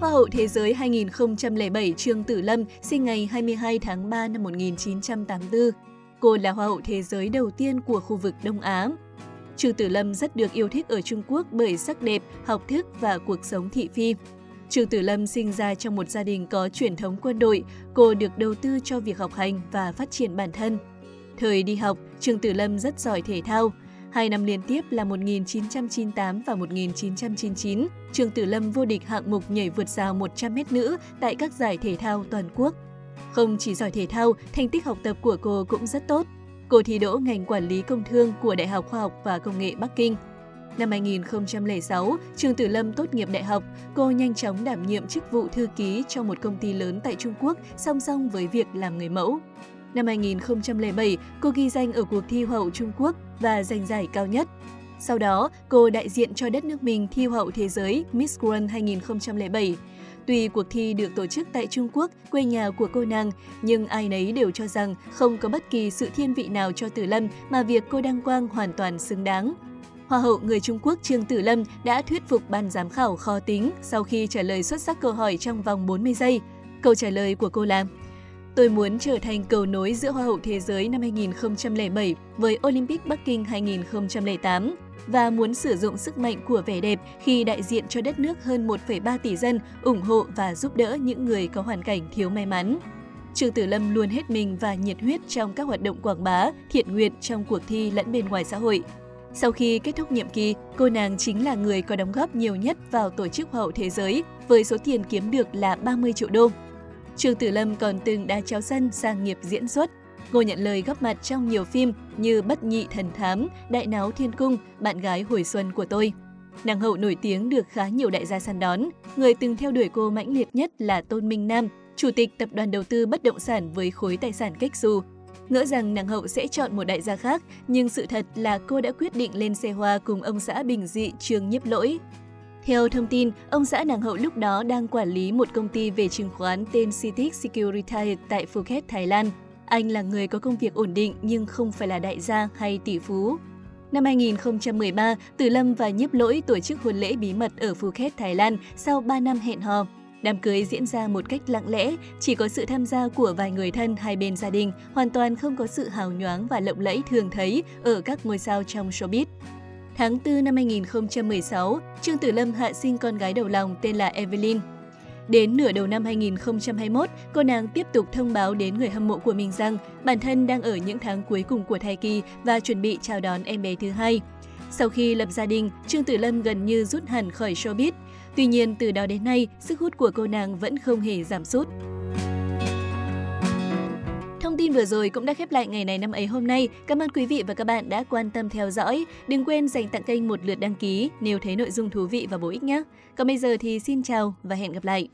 Hoa hậu Thế giới 2007 Trương Tử Lâm sinh ngày 22 tháng 3 năm 1984. Cô là Hoa hậu Thế giới đầu tiên của khu vực Đông Á. Trương Tử Lâm rất được yêu thích ở Trung Quốc bởi sắc đẹp, học thức và cuộc sống thị phi. Trương Tử Lâm sinh ra trong một gia đình có truyền thống quân đội, cô được đầu tư cho việc học hành và phát triển bản thân. Thời đi học, Trương Tử Lâm rất giỏi thể thao. Hai năm liên tiếp là 1998 và 1999, Trương Tử Lâm vô địch hạng mục nhảy vượt rào 100m nữ tại các giải thể thao toàn quốc. Không chỉ giỏi thể thao, thành tích học tập của cô cũng rất tốt. Cô thi đỗ ngành quản lý công thương của Đại học Khoa học và Công nghệ Bắc Kinh. Năm 2006, Trương Tử Lâm tốt nghiệp đại học, cô nhanh chóng đảm nhiệm chức vụ thư ký cho một công ty lớn tại Trung Quốc song song với việc làm người mẫu. Năm 2007, cô ghi danh ở cuộc thi hậu Trung Quốc và giành giải cao nhất. Sau đó, cô đại diện cho đất nước mình thi hậu Thế giới Miss World 2007. Tuy cuộc thi được tổ chức tại Trung Quốc, quê nhà của cô nàng, nhưng ai nấy đều cho rằng không có bất kỳ sự thiên vị nào cho Tử Lâm mà việc cô đăng quang hoàn toàn xứng đáng. Hoa hậu người Trung Quốc Trương Tử Lâm đã thuyết phục ban giám khảo khó tính sau khi trả lời xuất sắc câu hỏi trong vòng 40 giây. Câu trả lời của cô là Tôi muốn trở thành cầu nối giữa Hoa hậu Thế giới năm 2007 với Olympic Bắc Kinh 2008 và muốn sử dụng sức mạnh của vẻ đẹp khi đại diện cho đất nước hơn 1,3 tỷ dân ủng hộ và giúp đỡ những người có hoàn cảnh thiếu may mắn. Trương Tử Lâm luôn hết mình và nhiệt huyết trong các hoạt động quảng bá, thiện nguyện trong cuộc thi lẫn bên ngoài xã hội. Sau khi kết thúc nhiệm kỳ, cô nàng chính là người có đóng góp nhiều nhất vào tổ chức Hoa hậu Thế giới với số tiền kiếm được là 30 triệu đô. Trương Tử Lâm còn từng đá chéo sân sang nghiệp diễn xuất. Cô nhận lời góp mặt trong nhiều phim như Bất nhị thần thám, Đại náo thiên cung, Bạn gái hồi xuân của tôi. Nàng hậu nổi tiếng được khá nhiều đại gia săn đón. Người từng theo đuổi cô mãnh liệt nhất là Tôn Minh Nam, chủ tịch tập đoàn đầu tư bất động sản với khối tài sản cách xu. Ngỡ rằng nàng hậu sẽ chọn một đại gia khác, nhưng sự thật là cô đã quyết định lên xe hoa cùng ông xã bình dị Trương Nhiếp Lỗi. Theo thông tin, ông xã nàng hậu lúc đó đang quản lý một công ty về chứng khoán tên Citic Securities tại Phuket, Thái Lan. Anh là người có công việc ổn định nhưng không phải là đại gia hay tỷ phú. Năm 2013, Tử Lâm và Nhiếp Lỗi tổ chức hôn lễ bí mật ở Phuket, Thái Lan sau 3 năm hẹn hò. Đám cưới diễn ra một cách lặng lẽ, chỉ có sự tham gia của vài người thân hai bên gia đình, hoàn toàn không có sự hào nhoáng và lộng lẫy thường thấy ở các ngôi sao trong showbiz. Tháng 4 năm 2016, Trương Tử Lâm hạ sinh con gái đầu lòng tên là Evelyn. Đến nửa đầu năm 2021, cô nàng tiếp tục thông báo đến người hâm mộ của mình rằng bản thân đang ở những tháng cuối cùng của thai kỳ và chuẩn bị chào đón em bé thứ hai. Sau khi lập gia đình, Trương Tử Lâm gần như rút hẳn khỏi showbiz. Tuy nhiên, từ đó đến nay, sức hút của cô nàng vẫn không hề giảm sút. Tin vừa rồi cũng đã khép lại ngày này năm ấy hôm nay. Cảm ơn quý vị và các bạn đã quan tâm theo dõi. Đừng quên dành tặng kênh một lượt đăng ký nếu thấy nội dung thú vị và bổ ích nhé. Còn bây giờ thì xin chào và hẹn gặp lại.